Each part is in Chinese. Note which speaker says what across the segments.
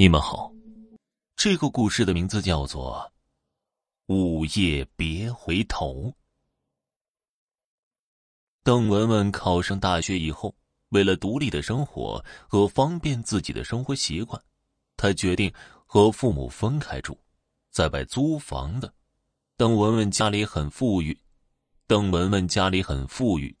Speaker 1: 你们好，这个故事的名字叫做《午夜别回头》。邓文文考上大学以后，为了独立的生活和方便自己的生活习惯，她决定和父母分开住，在外租房的。邓文文家里很富裕，邓文文家里很富裕，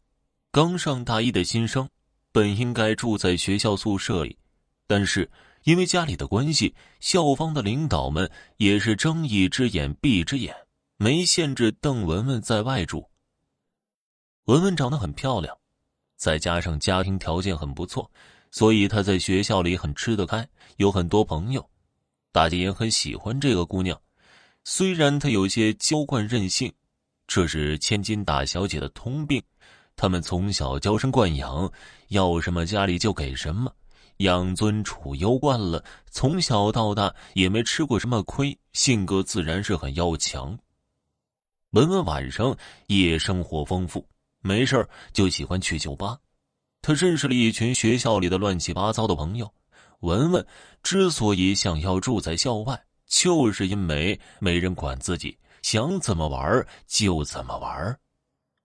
Speaker 1: 刚上大一的新生本应该住在学校宿舍里，但是。因为家里的关系，校方的领导们也是睁一只眼闭一只眼，没限制邓文文在外住。文文长得很漂亮，再加上家庭条件很不错，所以她在学校里很吃得开，有很多朋友，大家也很喜欢这个姑娘。虽然她有些娇惯任性，这是千金大小姐的通病，他们从小娇生惯养，要什么家里就给什么。养尊处优惯了，从小到大也没吃过什么亏，性格自然是很要强。文文晚上夜生活丰富，没事就喜欢去酒吧。他认识了一群学校里的乱七八糟的朋友。文文之所以想要住在校外，就是因为没人管自己，想怎么玩就怎么玩。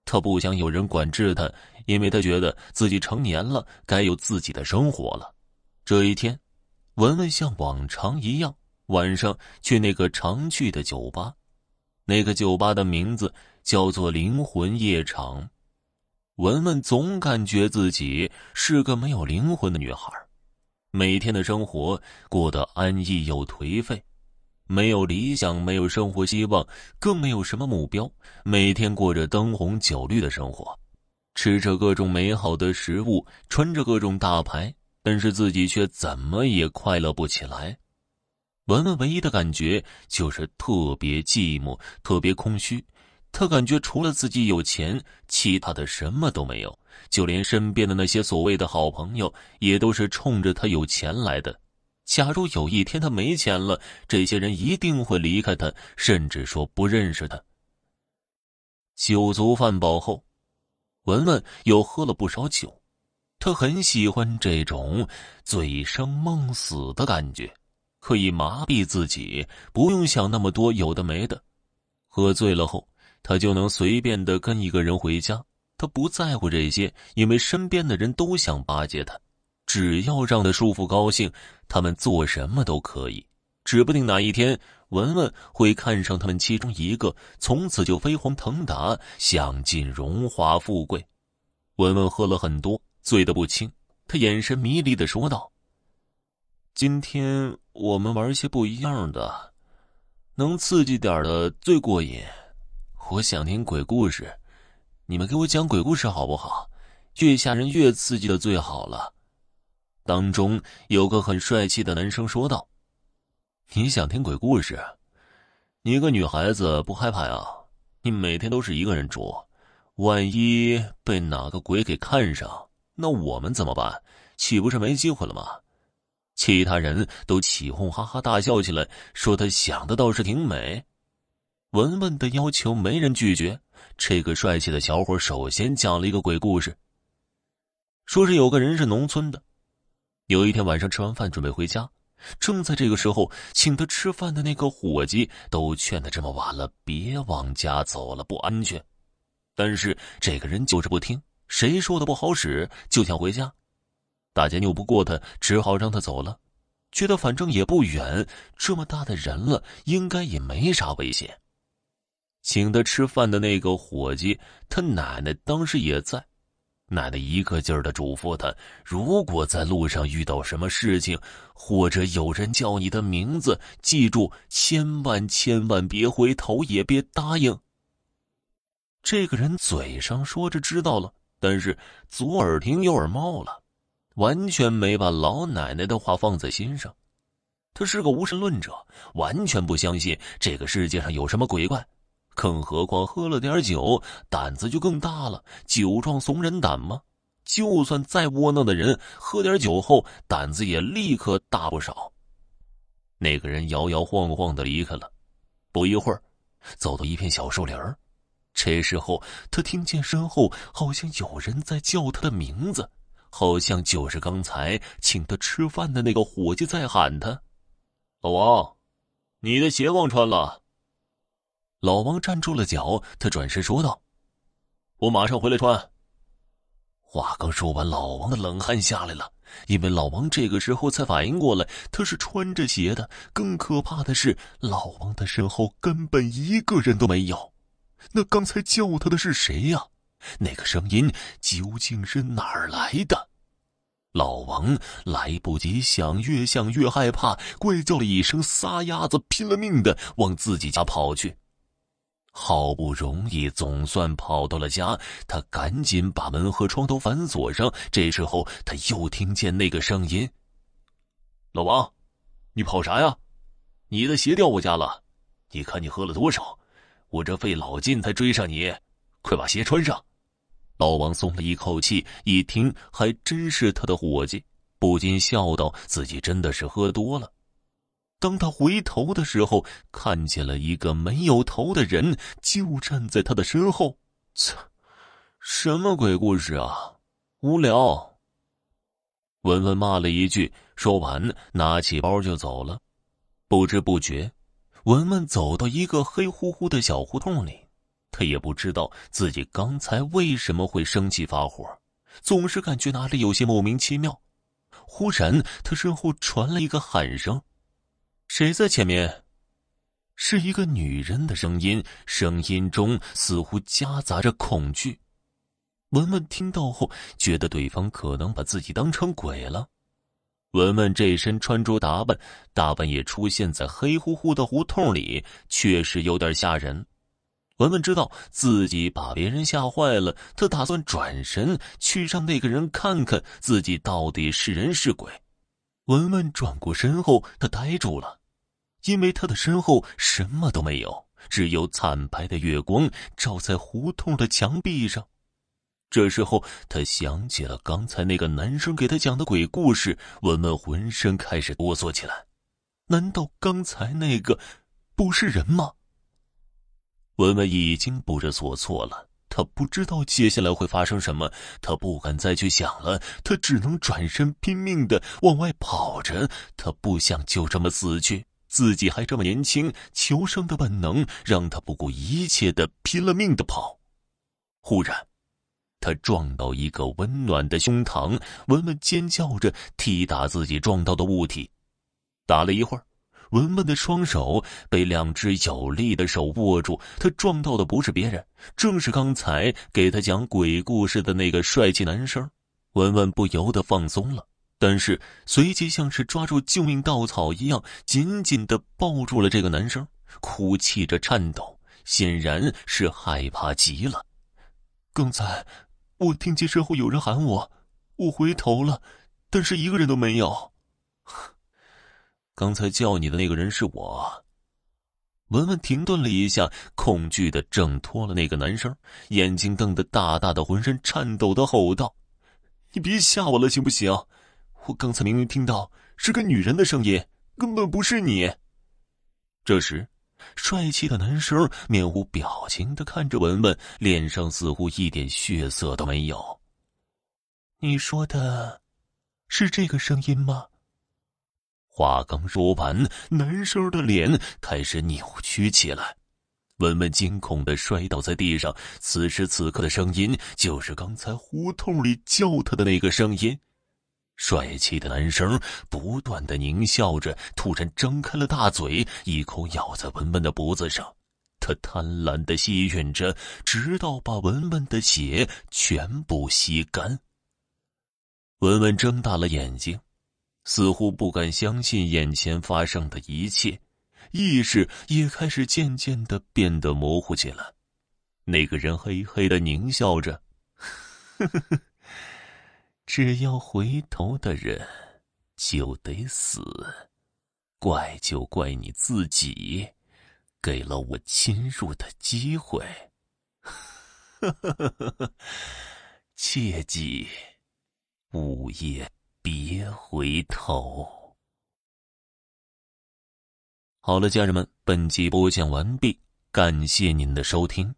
Speaker 1: 他不想有人管制他，因为他觉得自己成年了，该有自己的生活了。这一天，文文像往常一样晚上去那个常去的酒吧。那个酒吧的名字叫做“灵魂夜场”。文文总感觉自己是个没有灵魂的女孩，每天的生活过得安逸又颓废，没有理想，没有生活希望，更没有什么目标，每天过着灯红酒绿的生活，吃着各种美好的食物，穿着各种大牌。但是自己却怎么也快乐不起来。文文唯一的感觉就是特别寂寞，特别空虚。他感觉除了自己有钱，其他的什么都没有。就连身边的那些所谓的好朋友，也都是冲着他有钱来的。假如有一天他没钱了，这些人一定会离开他，甚至说不认识他。酒足饭饱后，文文又喝了不少酒。他很喜欢这种醉生梦死的感觉，可以麻痹自己，不用想那么多有的没的。喝醉了后，他就能随便的跟一个人回家，他不在乎这些，因为身边的人都想巴结他，只要让他舒服高兴，他们做什么都可以。指不定哪一天，文文会看上他们其中一个，从此就飞黄腾达，享尽荣华富贵。文文喝了很多。醉得不轻，他眼神迷离的说道：“今天我们玩些不一样的，能刺激点的最过瘾。我想听鬼故事，你们给我讲鬼故事好不好？越吓人越刺激的最好了。”当中有个很帅气的男生说道：“你想听鬼故事？你一个女孩子不害怕呀？你每天都是一个人住，万一被哪个鬼给看上？”那我们怎么办？岂不是没机会了吗？其他人都起哄哈哈大笑起来，说他想的倒是挺美。文文的要求没人拒绝。这个帅气的小伙首先讲了一个鬼故事，说是有个人是农村的，有一天晚上吃完饭准备回家，正在这个时候，请他吃饭的那个伙计都劝他这么晚了别往家走了，不安全。但是这个人就是不听。谁说的不好使，就想回家，大家拗不过他，只好让他走了。觉得反正也不远，这么大的人了，应该也没啥危险。请他吃饭的那个伙计，他奶奶当时也在，奶奶一个劲儿的嘱咐他：如果在路上遇到什么事情，或者有人叫你的名字，记住千万千万别回头，也别答应。这个人嘴上说着知道了。但是左耳听右耳冒了，完全没把老奶奶的话放在心上。他是个无神论者，完全不相信这个世界上有什么鬼怪，更何况喝了点酒，胆子就更大了。酒壮怂人胆吗？就算再窝囊的人，喝点酒后胆子也立刻大不少。那个人摇摇晃晃的离开了，不一会儿，走到一片小树林儿。这时候，他听见身后好像有人在叫他的名字，好像就是刚才请他吃饭的那个伙计在喊他。老王，你的鞋忘穿了。老王站住了脚，他转身说道：“我马上回来穿。”话刚说完，老王的冷汗下来了，因为老王这个时候才反应过来，他是穿着鞋的。更可怕的是，老王的身后根本一个人都没有。那刚才叫他的是谁呀？那个声音究竟是哪儿来的？老王来不及想，越想越害怕，怪叫了一声，撒丫子拼了命的往自己家跑去。好不容易总算跑到了家，他赶紧把门和窗都反锁上。这时候他又听见那个声音：“老王，你跑啥呀？你的鞋掉我家了。你看你喝了多少？我这费老劲才追上你，快把鞋穿上。”老王松了一口气，一听还真是他的伙计，不禁笑道：“自己真的是喝多了。”当他回头的时候，看见了一个没有头的人，就站在他的身后。什么鬼故事啊！无聊。文文骂了一句，说完拿起包就走了。不知不觉，文文走到一个黑乎乎的小胡同里。他也不知道自己刚才为什么会生气发火，总是感觉哪里有些莫名其妙。忽然，他身后传来一个喊声。谁在前面？是一个女人的声音，声音中似乎夹杂着恐惧。文文听到后，觉得对方可能把自己当成鬼了。文文这身穿着打扮，大半夜出现在黑乎乎的胡同里，确实有点吓人。文文知道自己把别人吓坏了，他打算转身去让那个人看看自己到底是人是鬼。文文转过身后，他呆住了，因为他的身后什么都没有，只有惨白的月光照在胡同的墙壁上。这时候，他想起了刚才那个男生给他讲的鬼故事，文文浑身开始哆嗦起来。难道刚才那个不是人吗？文文已经不知所措了。他不知道接下来会发生什么，他不敢再去想了，他只能转身拼命的往外跑着。他不想就这么死去，自己还这么年轻，求生的本能让他不顾一切的拼了命的跑。忽然，他撞到一个温暖的胸膛，文文尖叫着踢打自己撞到的物体，打了一会儿。文文的双手被两只有力的手握住，他撞到的不是别人，正是刚才给他讲鬼故事的那个帅气男生。文文不由得放松了，但是随即像是抓住救命稻草一样，紧紧的抱住了这个男生，哭泣着颤抖，显然是害怕极了。刚才我听见身后有人喊我，我回头了，但是一个人都没有。刚才叫你的那个人是我。文文停顿了一下，恐惧的挣脱了那个男生，眼睛瞪得大大的，浑身颤抖的吼道：“你别吓我了，行不行？我刚才明明听到是个女人的声音，根本不是你。”这时，帅气的男生面无表情的看着文文，脸上似乎一点血色都没有。你说的，是这个声音吗？话刚说完，男生的脸开始扭曲起来，文文惊恐的摔倒在地上。此时此刻的声音，就是刚才胡同里叫他的那个声音。帅气的男生不断的狞笑着，突然张开了大嘴，一口咬在文文的脖子上。他贪婪的吸吮着，直到把文文的血全部吸干。文文睁大了眼睛。似乎不敢相信眼前发生的一切，意识也开始渐渐的变得模糊起来。那个人嘿嘿的狞笑着：“呵呵呵，只要回头的人就得死，怪就怪你自己，给了我侵入的机会。切记，午夜。”别回头。好了，家人们，本集播讲完毕，感谢您的收听。